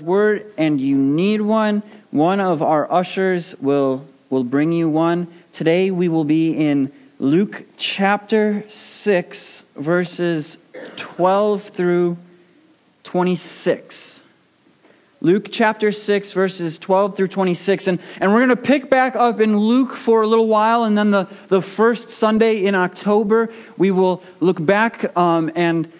word and you need one, one of our ushers will, will bring you one. Today we will be in Luke chapter 6, verses 12 through 26. Luke chapter 6, verses 12 through 26. And, and we're going to pick back up in Luke for a little while, and then the, the first Sunday in October, we will look back um, and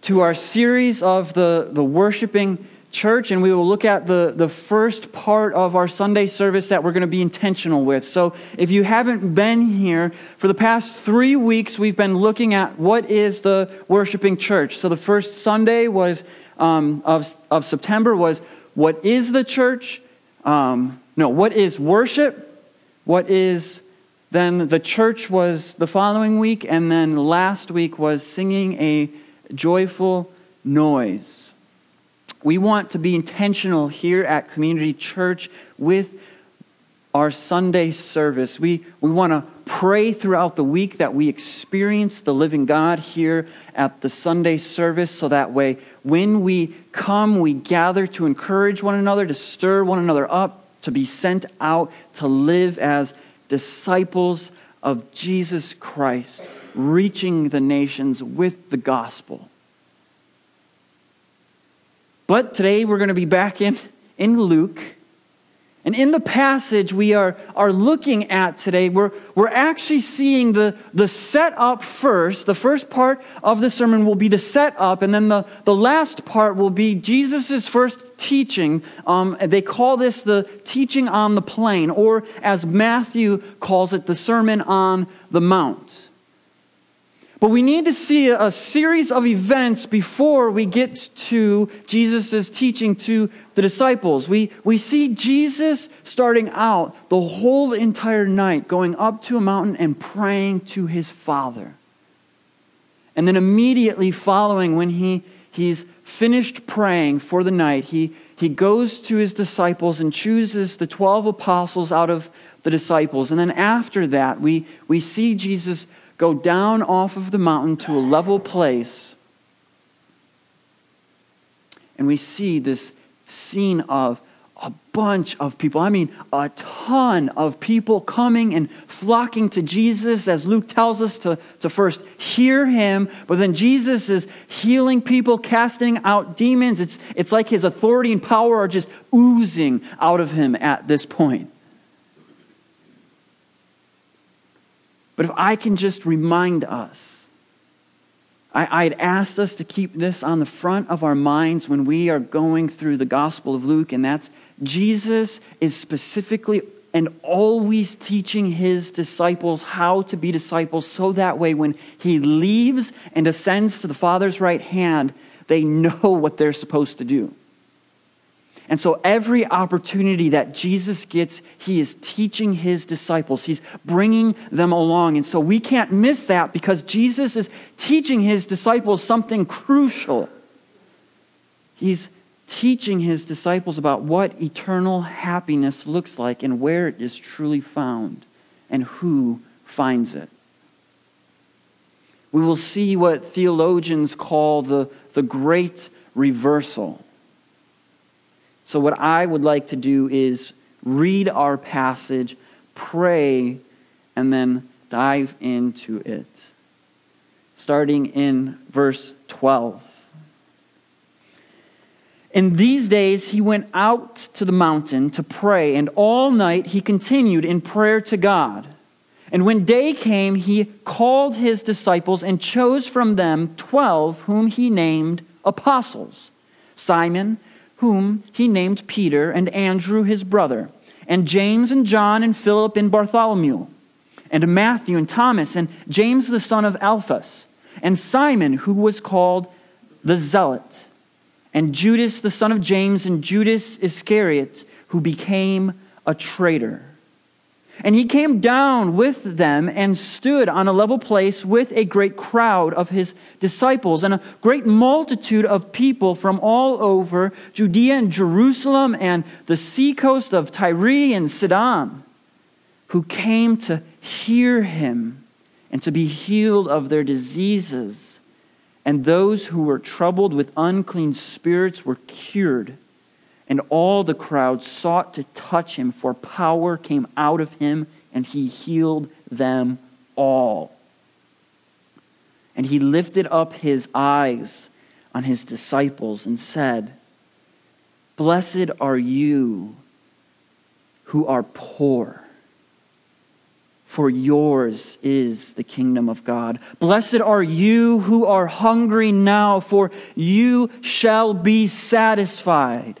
to our series of the, the worshiping church, and we will look at the, the first part of our Sunday service that we're going to be intentional with. So, if you haven't been here, for the past three weeks, we've been looking at what is the worshiping church. So, the first Sunday was um, of, of September was what is the church? Um, no, what is worship? What is then the church was the following week, and then last week was singing a joyful noise. We want to be intentional here at Community Church with our Sunday service. We, we want to pray throughout the week that we experience the living God here at the Sunday service so that way when we come, we gather to encourage one another, to stir one another up, to be sent out to live as disciples of Jesus Christ, reaching the nations with the gospel. But today we're going to be back in, in Luke. And in the passage we are, are looking at today, we're, we're actually seeing the, the setup first. The first part of the sermon will be the setup, and then the, the last part will be Jesus' first teaching. Um, they call this the teaching on the plain, or as Matthew calls it, the Sermon on the Mount. But we need to see a series of events before we get to Jesus' teaching to the disciples. We, we see Jesus starting out the whole entire night going up to a mountain and praying to his Father. And then immediately following, when he, he's finished praying for the night, he, he goes to his disciples and chooses the 12 apostles out of the disciples. And then after that, we, we see Jesus go down off of the mountain to a level place, and we see this scene of a bunch of people. I mean, a ton of people coming and flocking to Jesus, as Luke tells us to, to first hear him, but then Jesus is healing people, casting out demons. It's, it's like his authority and power are just oozing out of him at this point. But if I can just remind us, I, I'd asked us to keep this on the front of our minds when we are going through the Gospel of Luke, and that's Jesus is specifically and always teaching his disciples how to be disciples so that way when he leaves and ascends to the Father's right hand, they know what they're supposed to do. And so, every opportunity that Jesus gets, he is teaching his disciples. He's bringing them along. And so, we can't miss that because Jesus is teaching his disciples something crucial. He's teaching his disciples about what eternal happiness looks like and where it is truly found and who finds it. We will see what theologians call the, the great reversal. So, what I would like to do is read our passage, pray, and then dive into it. Starting in verse 12. In these days, he went out to the mountain to pray, and all night he continued in prayer to God. And when day came, he called his disciples and chose from them twelve, whom he named apostles Simon whom he named Peter, and Andrew his brother, and James and John and Philip and Bartholomew, and Matthew and Thomas, and James the son of Alphaeus, and Simon, who was called the Zealot, and Judas the son of James, and Judas Iscariot, who became a traitor. And he came down with them and stood on a level place with a great crowd of his disciples and a great multitude of people from all over Judea and Jerusalem and the seacoast of Tyre and Sidon, who came to hear him and to be healed of their diseases. And those who were troubled with unclean spirits were cured, And all the crowd sought to touch him, for power came out of him, and he healed them all. And he lifted up his eyes on his disciples and said, Blessed are you who are poor, for yours is the kingdom of God. Blessed are you who are hungry now, for you shall be satisfied.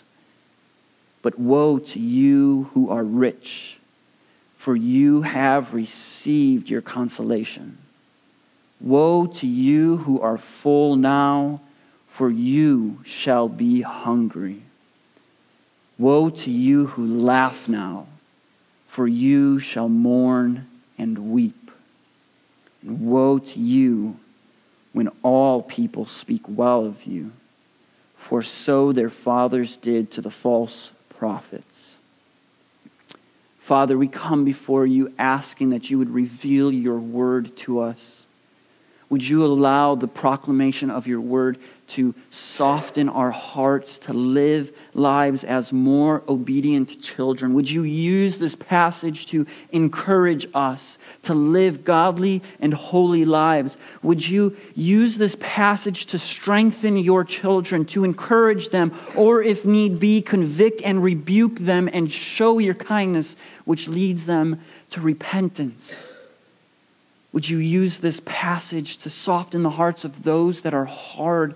But woe to you who are rich, for you have received your consolation. Woe to you who are full now, for you shall be hungry. Woe to you who laugh now, for you shall mourn and weep. And woe to you when all people speak well of you, for so their fathers did to the false prophets. Father, we come before you asking that you would reveal your word to us. Would you allow the proclamation of your word to soften our hearts, to live lives as more obedient children? Would you use this passage to encourage us to live godly and holy lives? Would you use this passage to strengthen your children, to encourage them, or if need be, convict and rebuke them and show your kindness, which leads them to repentance? Would you use this passage to soften the hearts of those that are hard?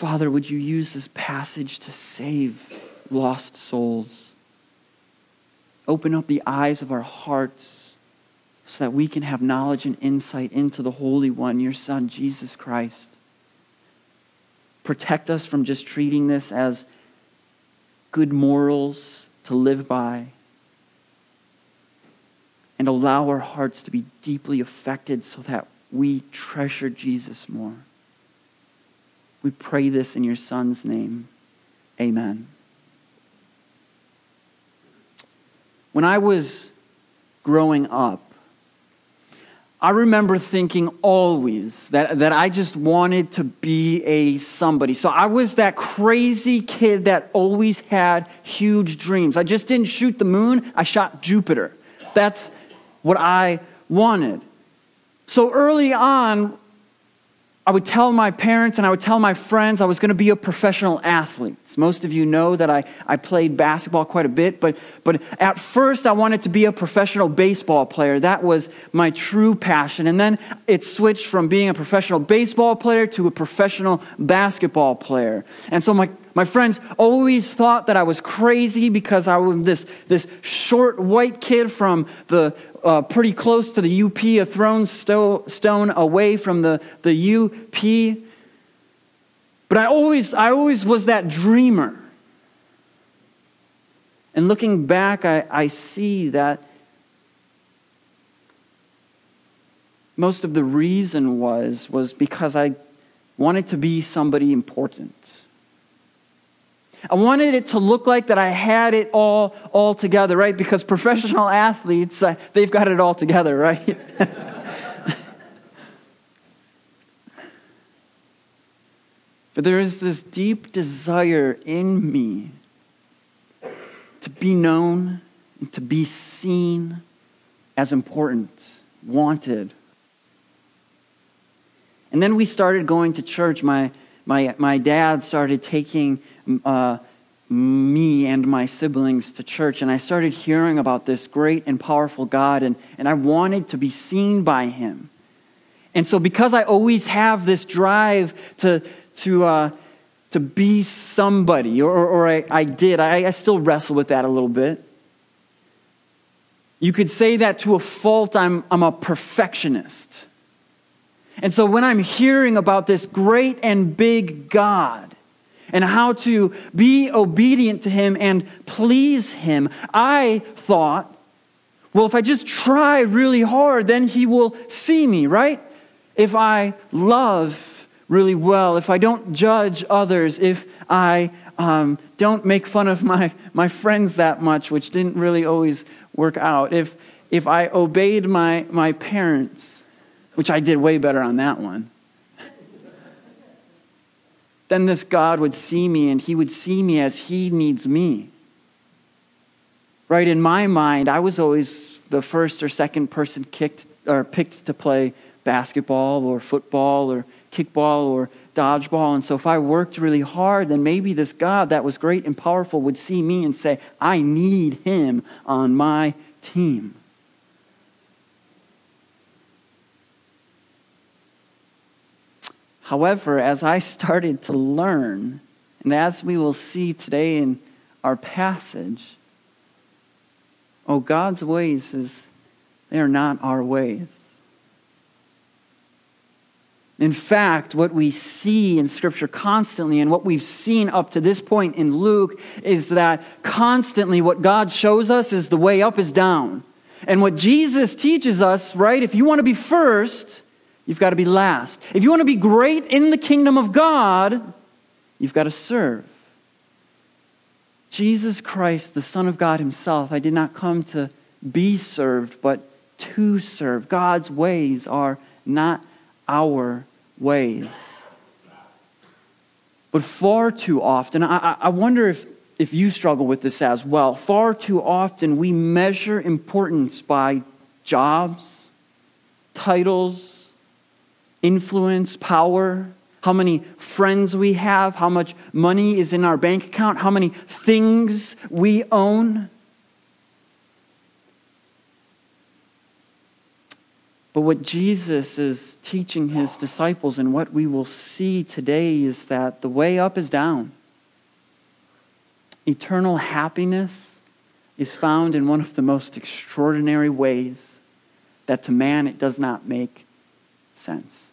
Father, would you use this passage to save lost souls? Open up the eyes of our hearts so that we can have knowledge and insight into the Holy One, your Son, Jesus Christ. Protect us from just treating this as good morals to live by and allow our hearts to be deeply affected so that we treasure Jesus more. We pray this in your Son's name. Amen. When I was growing up, I remember thinking always that, that I just wanted to be a somebody. So I was that crazy kid that always had huge dreams. I just didn't shoot the moon, I shot Jupiter. That's what I wanted. So early on, I would tell my parents and I would tell my friends I was going to be a professional athlete. Most of you know that I, I played basketball quite a bit, but, but at first I wanted to be a professional baseball player. That was my true passion. And then it switched from being a professional baseball player to a professional basketball player. And so my, my friends always thought that I was crazy because I was this, this short white kid from the uh, pretty close to the UP, a thrown sto- stone away from the, the UP. But I always, I always was that dreamer. And looking back, I, I see that most of the reason was, was because I wanted to be somebody important. I wanted it to look like that I had it all all together, right? Because professional athletes, uh, they've got it all together, right? but there is this deep desire in me to be known and to be seen as important, wanted. And then we started going to church. My, my, my dad started taking uh, me and my siblings to church, and I started hearing about this great and powerful God, and, and I wanted to be seen by Him. And so, because I always have this drive to, to, uh, to be somebody, or, or I, I did, I, I still wrestle with that a little bit. You could say that to a fault, I'm, I'm a perfectionist. And so, when I'm hearing about this great and big God, and how to be obedient to Him and please Him. I thought, well, if I just try really hard, then He will see me, right? If I love really well, if I don't judge others, if I um, don't make fun of my, my friends that much, which didn't really always work out, if, if I obeyed my, my parents, which I did way better on that one, then this God would see me and he would see me as he needs me. Right? In my mind, I was always the first or second person kicked or picked to play basketball or football or kickball or dodgeball. And so if I worked really hard, then maybe this God that was great and powerful would see me and say, I need him on my team. However, as I started to learn, and as we will see today in our passage, oh, God's ways is they are not our ways. In fact, what we see in Scripture constantly, and what we've seen up to this point in Luke, is that constantly what God shows us is the way up is down. And what Jesus teaches us, right, if you want to be first, you've got to be last. If you want to be great in the kingdom of God, you've got to serve. Jesus Christ, the Son of God Himself, I did not come to be served, but to serve. God's ways are not our ways. But far too often, I, I wonder if, if you struggle with this as well. Far too often, we measure importance by jobs, titles, influence, power, how many friends we have, how much money is in our bank account, how many things we own. But what Jesus is teaching his disciples and what we will see today is that the way up is down. Eternal happiness is found in one of the most extraordinary ways that to man it does not make sense.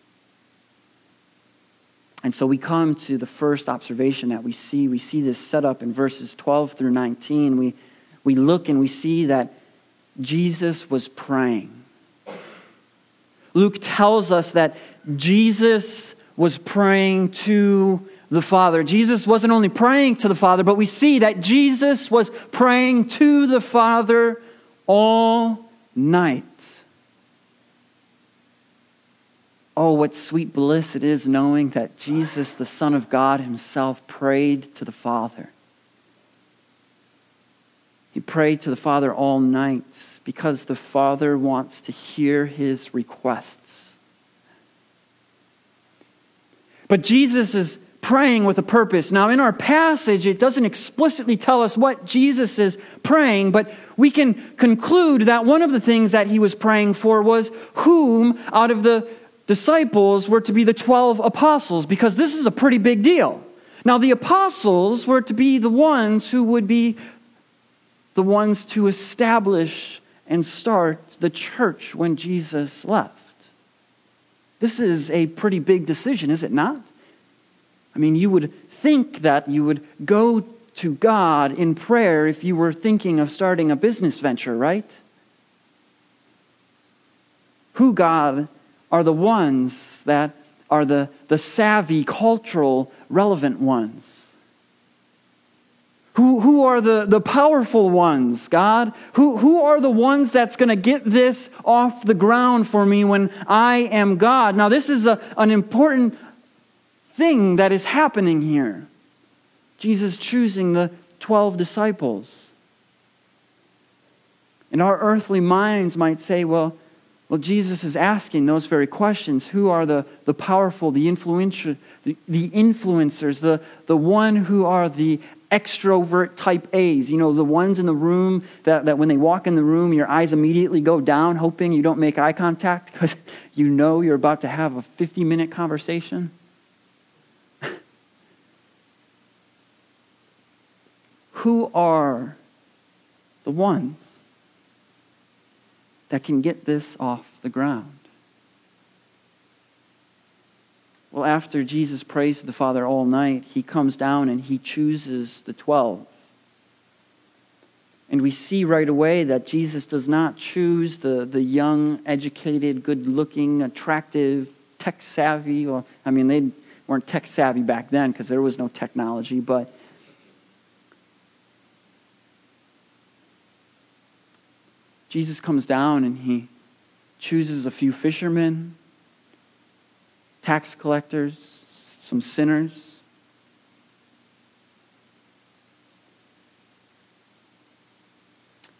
And so we come to the first observation that we see. We see this set up in verses 12 through 19. We, we look and we see that Jesus was praying. Luke tells us that Jesus was praying to the Father. Jesus wasn't only praying to the Father, but we see that Jesus was praying to the Father all night. Oh, what sweet bliss it is knowing that Jesus, the Son of God Himself, prayed to the Father. He prayed to the Father all night because the Father wants to hear His requests. But Jesus is praying with a purpose. Now, in our passage, it doesn't explicitly tell us what Jesus is praying, but we can conclude that one of the things that he was praying for was whom out of the disciples were to be the 12 apostles, because this is a pretty big deal. Now, the apostles were to be the ones who would be the ones to establish and start the church when Jesus left. This is a pretty big decision, is it not? I mean, you would think that you would go to God in prayer if you were thinking of starting a business venture, right? Who, God, are the ones that are the, the savvy, cultural, relevant ones? Who, who are the, the powerful ones, God? Who, who are the ones that's going to get this off the ground for me when I am God? Now, this is a, an important thing that is happening here. Jesus choosing the 12 disciples. And our earthly minds might say, well, well, Jesus is asking those very questions. Who are the, the powerful, the, influential, the, the influencers, the, the one who are the extrovert type A's? You know, the ones in the room that, that when they walk in the room, your eyes immediately go down, hoping you don't make eye contact because you know you're about to have a 50 minute conversation? Who are the ones that can get this off the ground. Well, after Jesus prays to the Father all night, he comes down and he chooses the 12. And we see right away that Jesus does not choose the, the young, educated, good looking, attractive, tech savvy, or, I mean, they weren't tech savvy back then because there was no technology, but Jesus comes down and he chooses a few fishermen, tax collectors, some sinners.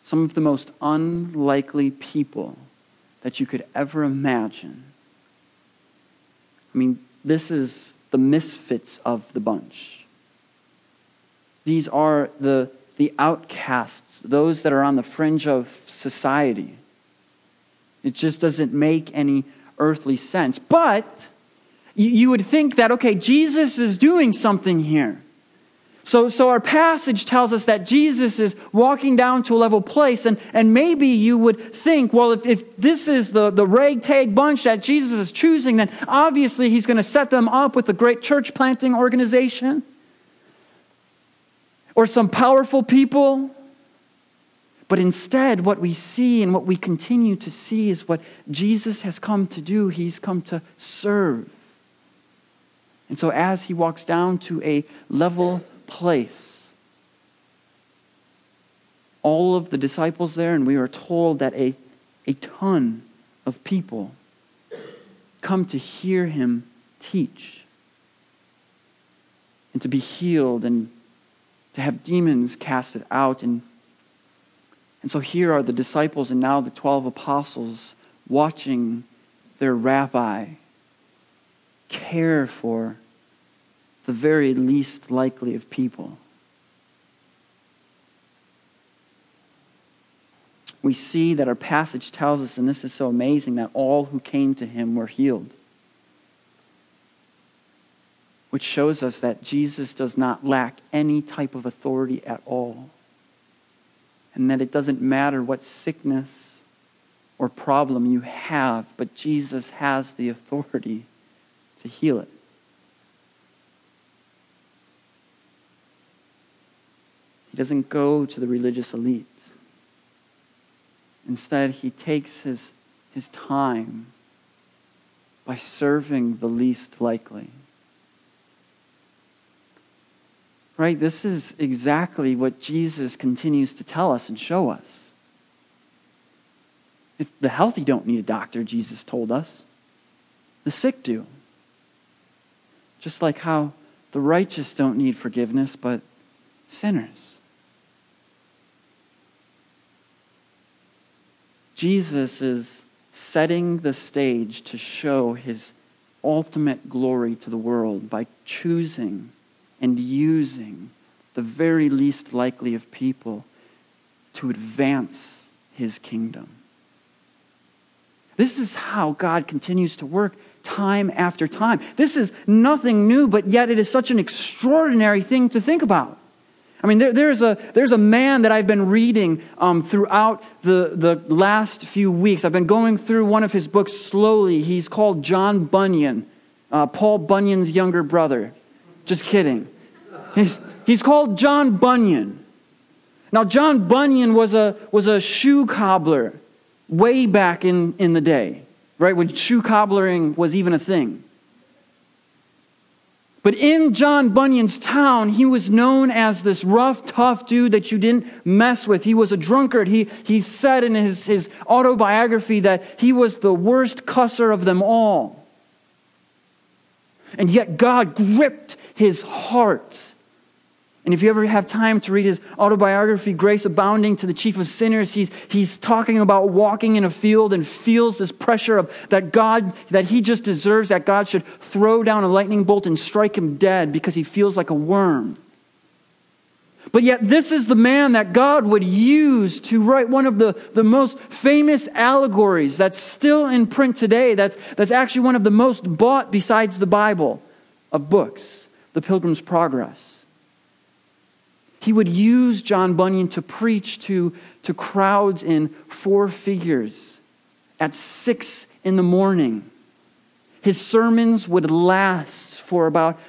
Some of the most unlikely people that you could ever imagine. I mean, this is the misfits of the bunch. These are the, the outcasts, those that are on the fringe of society. It just doesn't make any earthly sense. But you would think that, okay, Jesus is doing something here. So, so our passage tells us that Jesus is walking down to a level place, and, and maybe you would think, well, if, if this is the, the ragtag bunch that Jesus is choosing, then obviously he's going to set them up with a great church planting organization or some powerful people. But instead, what we see and what we continue to see is what Jesus has come to do. He's come to serve. And so, as he walks down to a level place. All of the disciples there, and we are told that a, a ton of people come to hear him teach and to be healed and to have demons casted out. And, and so here are the disciples and now the 12 apostles watching their rabbi care for the very least likely of people. We see that our passage tells us, and this is so amazing, that all who came to him were healed. Which shows us that Jesus does not lack any type of authority at all. And that it doesn't matter what sickness or problem you have, but Jesus has the authority to heal it. He doesn't go to the religious elite. Instead, he takes his, his time by serving the least likely. Right? This is exactly what Jesus continues to tell us and show us. If the healthy don't need a doctor, Jesus told us. The sick do. Just like how the righteous don't need forgiveness, but sinners. Jesus is setting the stage to show his ultimate glory to the world by choosing and using the very least likely of people to advance his kingdom. This is how God continues to work time after time. This is nothing new, but yet it is such an extraordinary thing to think about. I mean, there, there's, a, there's a man that I've been reading um, throughout the, the last few weeks. I've been going through one of his books slowly. He's called John Bunyan, uh, Paul Bunyan's younger brother. Just kidding. He's, he's called John Bunyan. Now, John Bunyan was a, was a shoe cobbler way back in, in the day, right? When shoe cobblering was even a thing. But in John Bunyan's town, he was known as this rough, tough dude that you didn't mess with. He was a drunkard. He, he said in his, his autobiography that he was the worst cusser of them all. And yet God gripped his heart and if you ever have time to read his autobiography, Grace Abounding to the Chief of Sinners, he's, he's talking about walking in a field and feels this pressure of that God, that he just deserves, that God should throw down a lightning bolt and strike him dead because he feels like a worm. But yet, this is the man that God would use to write one of the, the most famous allegories that's still in print today, that's, that's actually one of the most bought besides the Bible of books, The Pilgrim's Progress. He would use John Bunyan to preach to, to crowds in four figures at six in the morning. His sermons would last for about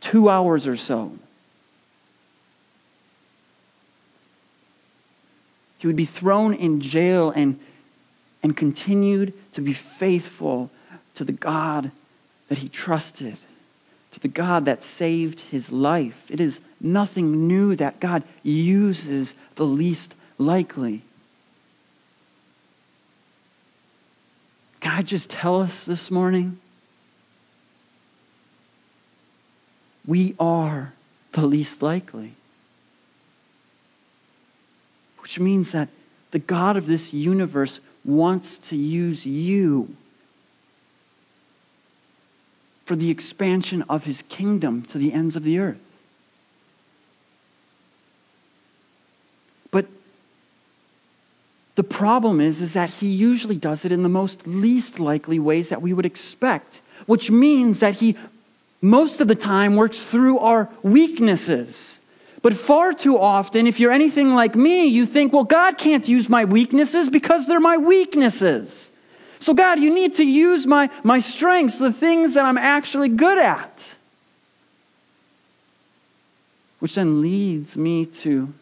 two hours or so. He would be thrown in jail and, and continued to be faithful to the God that he trusted, the God that saved his life. It is nothing new that God uses the least likely. Can I just tell us this morning? We are the least likely. Which means that the God of this universe wants to use you for the expansion of his kingdom to the ends of the earth. But the problem is, is that he usually does it in the most least likely ways that we would expect, which means that he most of the time works through our weaknesses. But far too often, if you're anything like me, you think, well, God can't use my weaknesses because they're my weaknesses. So, God, you need to use my, my strengths, the things that I'm actually good at. Which then leads me to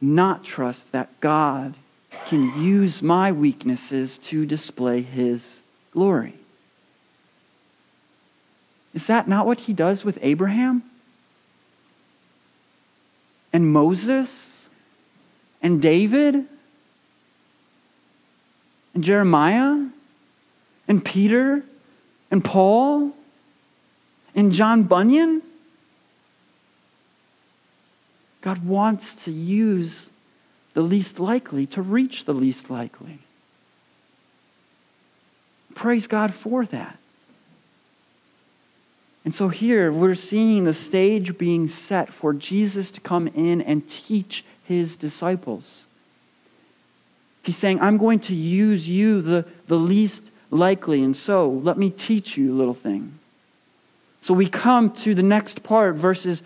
not trust that God can use my weaknesses to display his glory. Is that not what he does with Abraham? And Moses? And David? And Jeremiah? And Peter? And Paul? And John Bunyan? God wants to use the least likely to reach the least likely. Praise God for that. And so here we're seeing the stage being set for Jesus to come in and teach his disciples. He's saying, I'm going to use you, the, the least likely, and so let me teach you a little thing. So we come to the next part, verses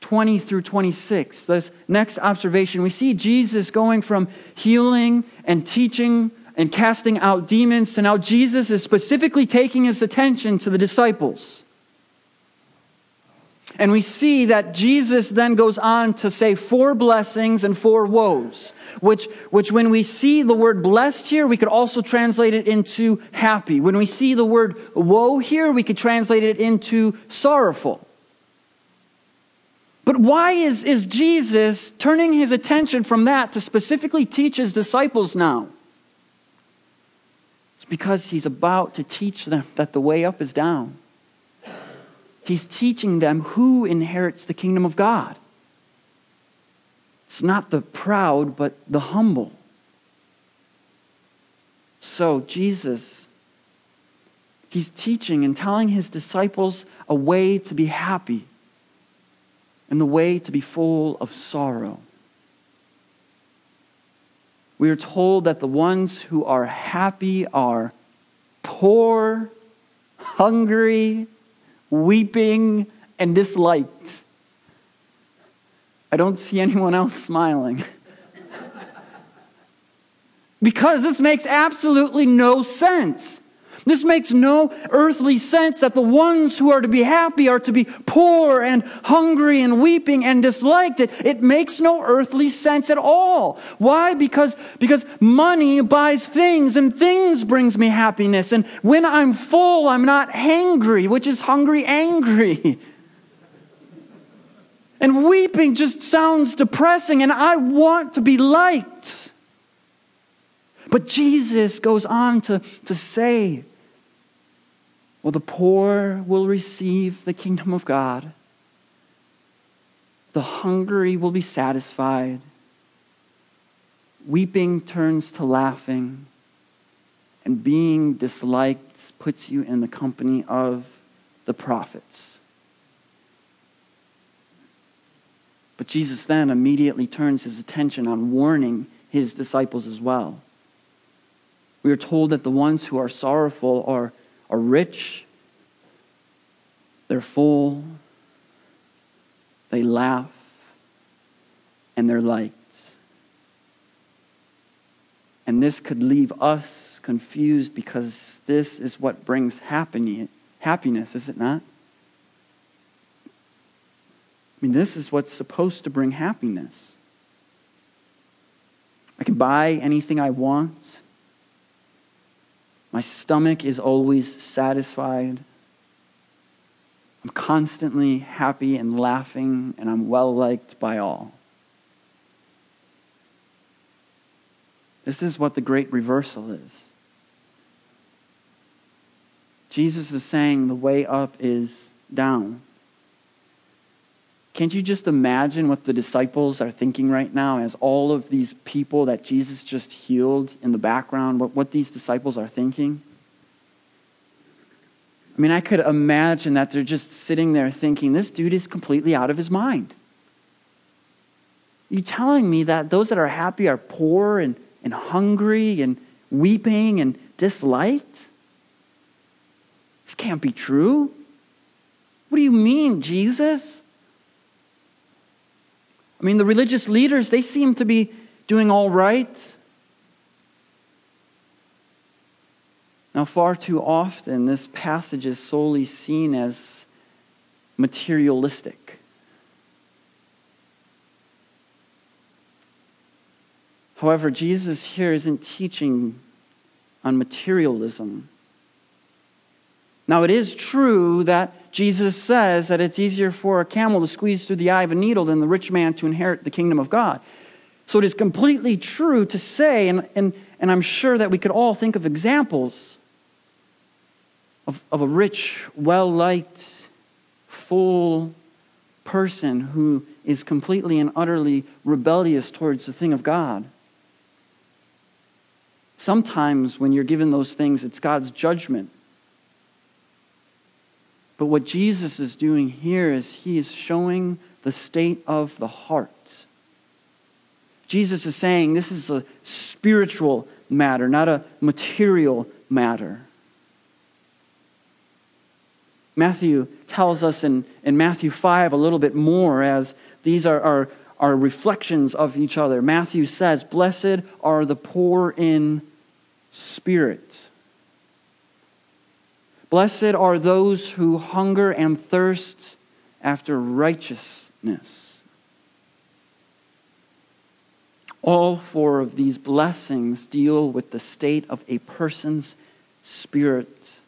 20 through 26. This next observation, we see Jesus going from healing and teaching and casting out demons to now Jesus is specifically taking his attention to the disciples. And we see that Jesus then goes on to say four blessings and four woes, which, which when we see the word blessed here, we could also translate it into happy. When we see the word woe here, we could translate it into sorrowful. But why is, is Jesus turning his attention from that to specifically teach his disciples now? It's because he's about to teach them that the way up is down. He's teaching them who inherits the kingdom of God. It's not the proud, but the humble. So, Jesus, he's teaching and telling his disciples a way to be happy and the way to be full of sorrow. We are told that the ones who are happy are poor, hungry, weeping, and disliked. I don't see anyone else smiling. because this makes absolutely no sense. This makes no earthly sense that the ones who are to be happy are to be poor and hungry and weeping and disliked. It, it makes no earthly sense at all. Why? Because, because money buys things and things brings me happiness. And when I'm full, I'm not hangry, which is hungry angry. And weeping just sounds depressing, and I want to be liked. But Jesus goes on to, to say, well, the poor will receive the kingdom of God. The hungry will be satisfied. Weeping turns to laughing. And being disliked puts you in the company of the prophets. But Jesus then immediately turns his attention on warning his disciples as well. We are told that the ones who are sorrowful are are rich, they're full, they laugh, and they're liked. And this could leave us confused because this is what brings happiness, is it not? I mean, this is what's supposed to bring happiness. I can buy anything I want. My stomach is always satisfied. I'm constantly happy and laughing, and I'm well liked by all. This is what the great reversal is. Jesus is saying the way up is down. Can't you just imagine what the disciples are thinking right now as all of these people that Jesus just healed in the background, what, what these disciples are thinking? I mean, I could imagine that they're just sitting there thinking, this dude is completely out of his mind. You telling me that those that are happy are poor and, and hungry and weeping and disliked? This can't be true. What do you mean, Jesus? I mean, the religious leaders, they seem to be doing all right. Now, far too often, this passage is solely seen as materialistic. However, Jesus here isn't teaching on materialism. Now, it is true that Jesus says that it's easier for a camel to squeeze through the eye of a needle than the rich man to inherit the kingdom of God. So it is completely true to say, and, and, and I'm sure that we could all think of examples of, of a rich, well liked, full person who is completely and utterly rebellious towards the thing of God. Sometimes when you're given those things, it's God's judgment but what Jesus is doing here is he is showing the state of the heart. Jesus is saying this is a spiritual matter, not a material matter. Matthew tells us in, in Matthew 5 a little bit more as these are, are, are reflections of each other. Matthew says, Blessed are the poor in spirit Blessed are those who hunger and thirst after righteousness. All four of these blessings deal with the state of a person's spirit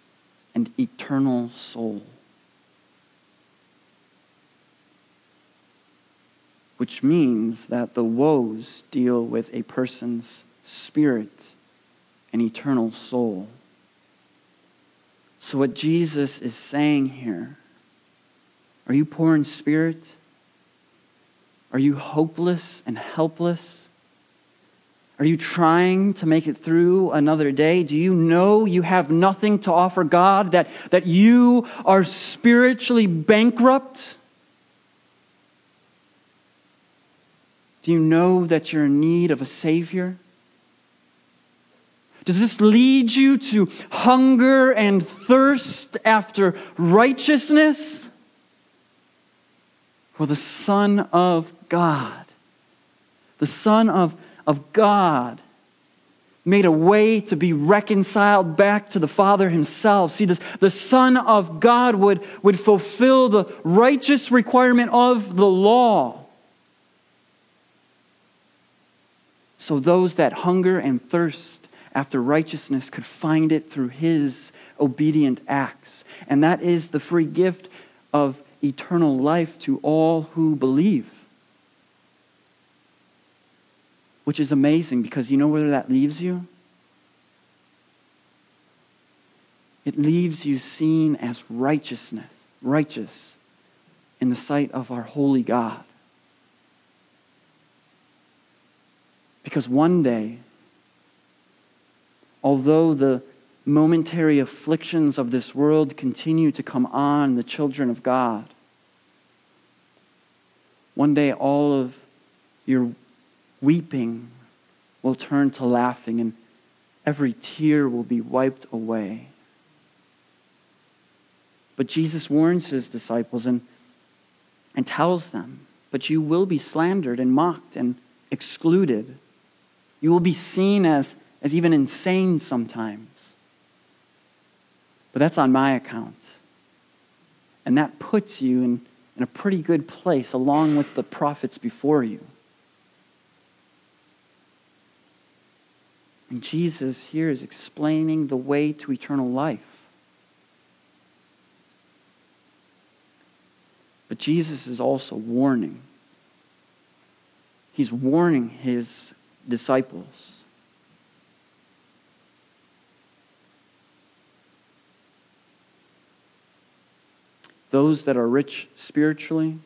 and eternal soul. Which means that the woes deal with a person's spirit and eternal soul. So, what Jesus is saying here are you poor in spirit? Are you hopeless and helpless? Are you trying to make it through another day? Do you know you have nothing to offer God, that, that you are spiritually bankrupt? Do you know that you're in need of a Savior? Does this lead you to hunger and thirst after righteousness? For the Son of God, the Son of, of God, made a way to be reconciled back to the Father Himself. See, this, the Son of God would, would fulfill the righteous requirement of the law. So those that hunger and thirst after righteousness could find it through his obedient acts. And that is the free gift of eternal life to all who believe. Which is amazing because you know where that leaves you? It leaves you seen as righteousness, righteous in the sight of our holy God. Because one day, although the momentary afflictions of this world continue to come on the children of God, one day all of your weeping will turn to laughing and every tear will be wiped away. But Jesus warns his disciples and, and tells them, But you will be slandered and mocked and excluded. You will be seen as as even insane sometimes. But that's on my account. And that puts you in, in a pretty good place along with the prophets before you. And Jesus here is explaining the way to eternal life. But Jesus is also warning. He's warning his disciples. Those that are rich spiritually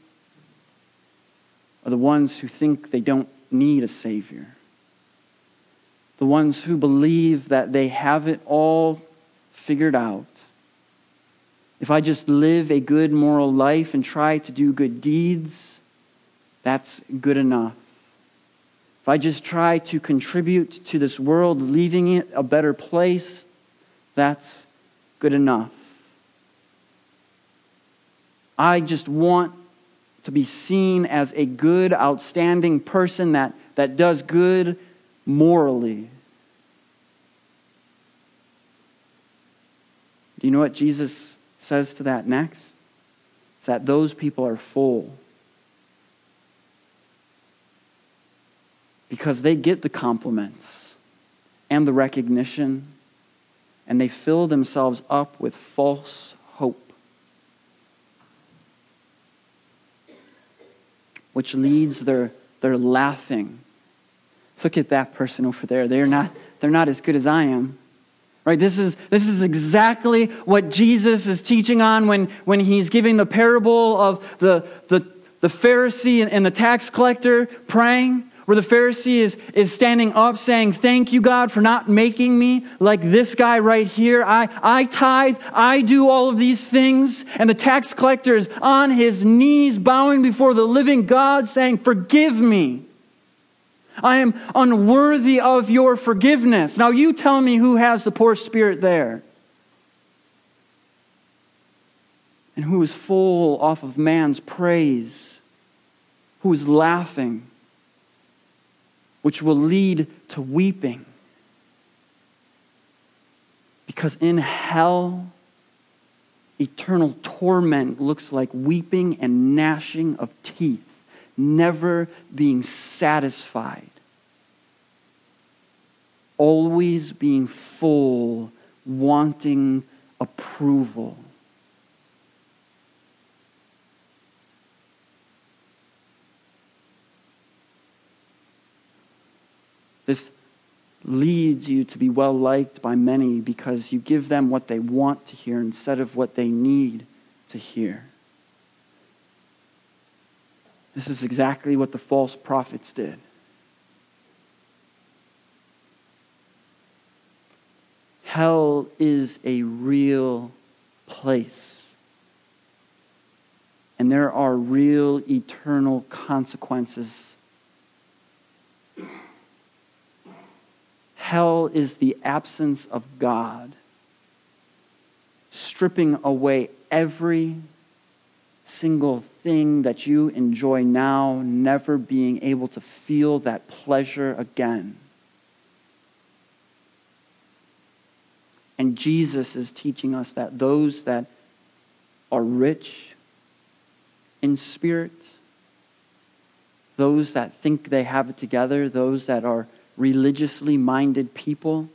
are the ones who think they don't need a Savior. The ones who believe that they have it all figured out. If I just live a good moral life and try to do good deeds, that's good enough. If I just try to contribute to this world, leaving it a better place, that's good enough. I just want to be seen as a good, outstanding person that, that does good morally. Do you know what Jesus says to that next? It's that those people are full. Because they get the compliments and the recognition, and they fill themselves up with false hope. Which leads their, their laughing. Look at that person over there. They're not, they're not as good as I am. Right? This is, this is exactly what Jesus is teaching on when, when he's giving the parable of the, the, the Pharisee and the tax collector praying where the Pharisee is, is standing up saying, Thank you, God, for not making me like this guy right here. I, I tithe, I do all of these things. And the tax collector is on his knees, bowing before the living God, saying, Forgive me. I am unworthy of your forgiveness. Now, you tell me who has the poor spirit there. And who is full off of man's praise, who is laughing which will lead to weeping. Because in hell, eternal torment looks like weeping and gnashing of teeth, never being satisfied, always being full, wanting approval. This leads you to be well liked by many because you give them what they want to hear instead of what they need to hear. This is exactly what the false prophets did. Hell is a real place. And there are real eternal consequences Hell is the absence of God, stripping away every single thing that you enjoy now, never being able to feel that pleasure again. And Jesus is teaching us that those that are rich in spirit, those that think they have it together, those that are religiously minded people,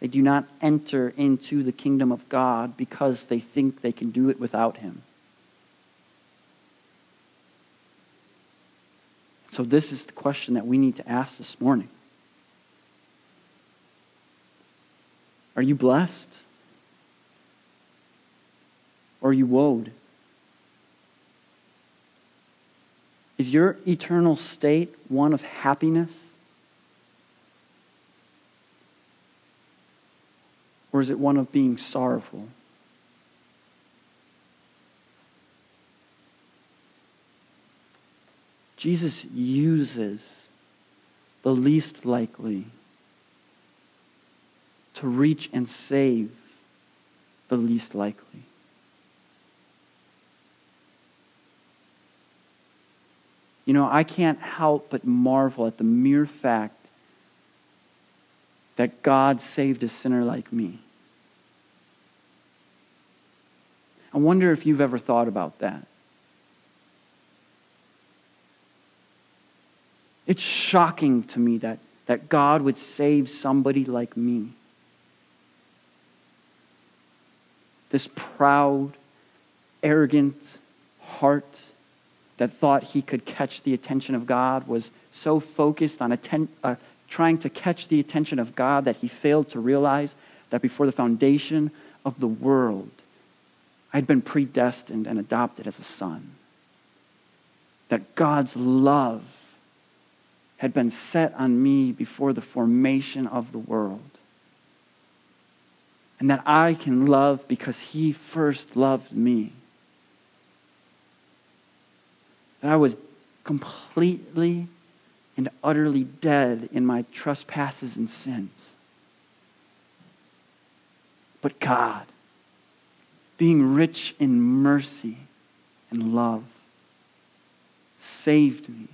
they do not enter into the kingdom of God because they think they can do it without Him. So, this is the question that we need to ask this morning Are you blessed? Or are you woed? Is your eternal state one of happiness? Or is it one of being sorrowful? Jesus uses the least likely to reach and save the least likely. You know, I can't help but marvel at the mere fact that God saved a sinner like me. I wonder if you've ever thought about that. It's shocking to me that, that God would save somebody like me. This proud, arrogant heart that thought he could catch the attention of God was so focused on atten- uh, trying to catch the attention of God that he failed to realize that before the foundation of the world, I'd been predestined and adopted as a son. That God's love had been set on me before the formation of the world. And that I can love because he first loved me. That I was completely and utterly dead in my trespasses and sins. But God, being rich in mercy and love, saved me.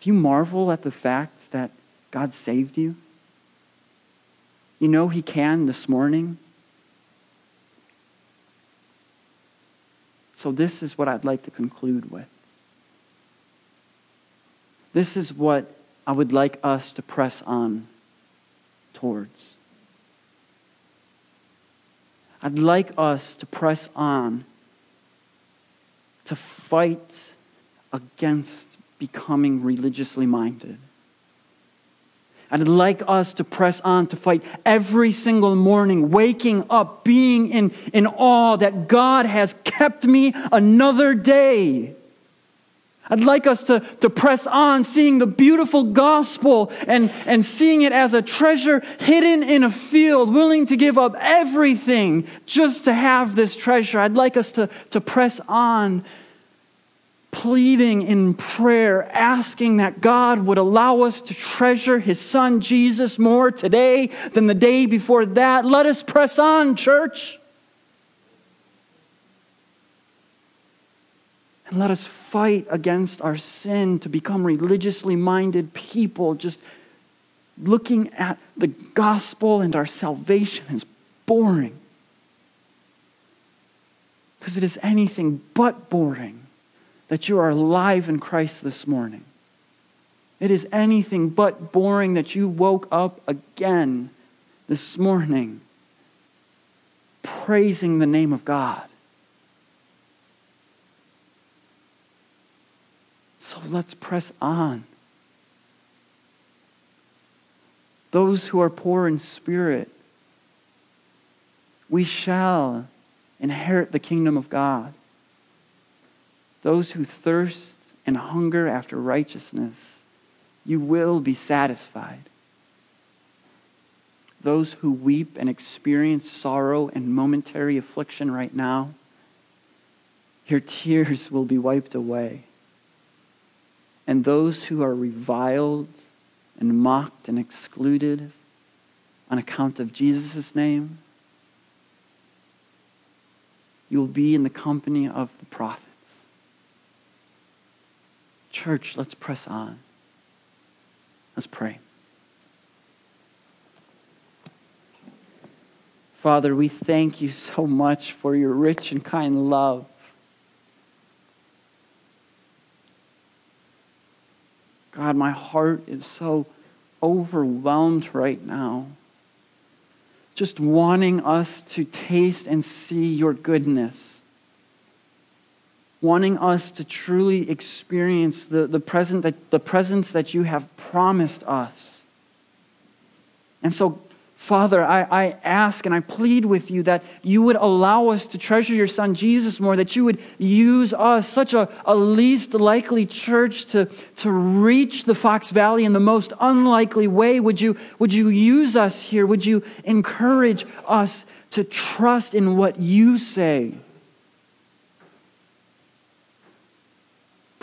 Do you marvel at the fact that God saved you? You know He can this morning. So, this is what I'd like to conclude with. This is what I would like us to press on towards. I'd like us to press on to fight against becoming religiously minded. I'd like us to press on to fight every single morning, waking up, being in, in awe that God has kept me another day. I'd like us to, to press on, seeing the beautiful gospel and, and seeing it as a treasure hidden in a field, willing to give up everything just to have this treasure. I'd like us to, to press on, pleading in prayer, asking that God would allow us to treasure His Son Jesus more today than the day before that. Let us press on, church. And let us fight against our sin to become religiously minded people, just looking at the gospel and our salvation as boring. Because it is anything but boring that you are alive in Christ this morning. It is anything but boring that you woke up again this morning praising the name of God. So let's press on. Those who are poor in spirit, we shall inherit the kingdom of God. Those who thirst and hunger after righteousness, you will be satisfied. Those who weep and experience sorrow and momentary affliction right now, your tears will be wiped away and those who are reviled and mocked and excluded on account of Jesus' name, you will be in the company of the prophets. Church, let's press on. Let's pray. Father, we thank you so much for your rich and kind love. God, my heart is so overwhelmed right now. Just wanting us to taste and see your goodness. Wanting us to truly experience the, the, present that, the presence that you have promised us. And so, Father, I, I ask and I plead with you that you would allow us to treasure your Son Jesus more, that you would use us, such a, a least likely church, to, to reach the Fox Valley in the most unlikely way. Would you, would you use us here? Would you encourage us to trust in what you say?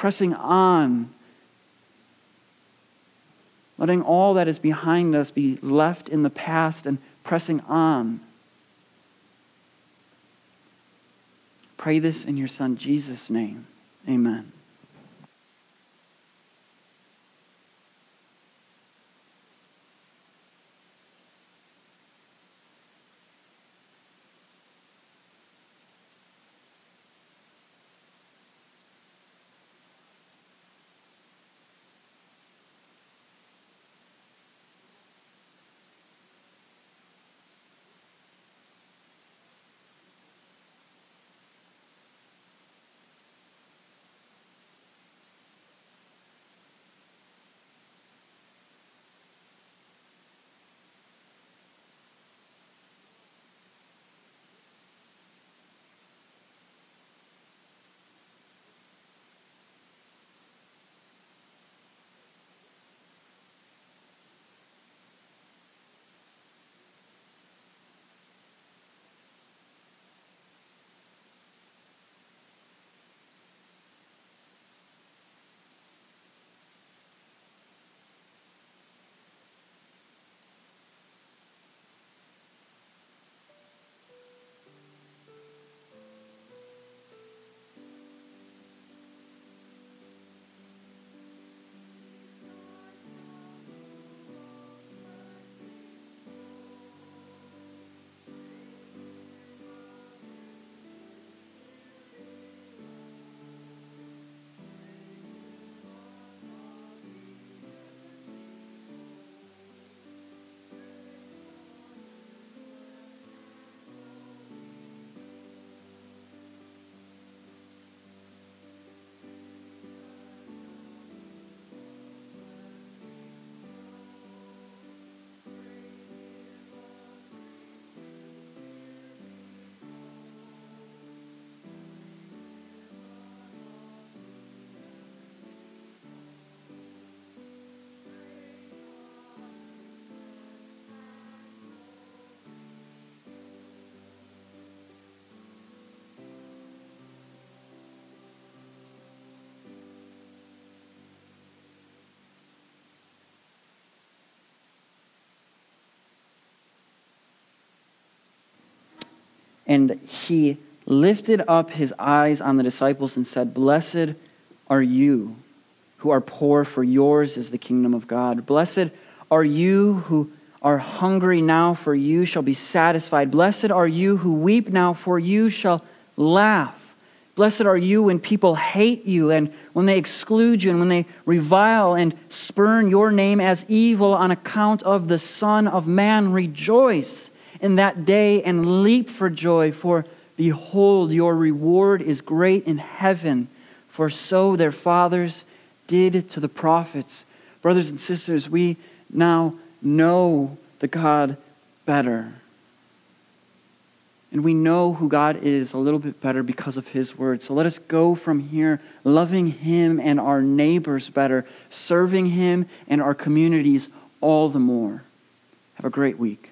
Pressing on letting all that is behind us be left in the past and pressing on. Pray this in your Son Jesus' name. Amen. And he lifted up his eyes on the disciples and said, Blessed are you who are poor, for yours is the kingdom of God. Blessed are you who are hungry now, for you shall be satisfied. Blessed are you who weep now, for you shall laugh. Blessed are you when people hate you and when they exclude you and when they revile and spurn your name as evil on account of the Son of Man. Rejoice in that day and leap for joy, for behold, your reward is great in heaven, for so their fathers did to the prophets. Brothers and sisters, we now know the God better. And we know who God is a little bit better because of His word. So let us go from here loving Him and our neighbors better, serving Him and our communities all the more. Have a great week.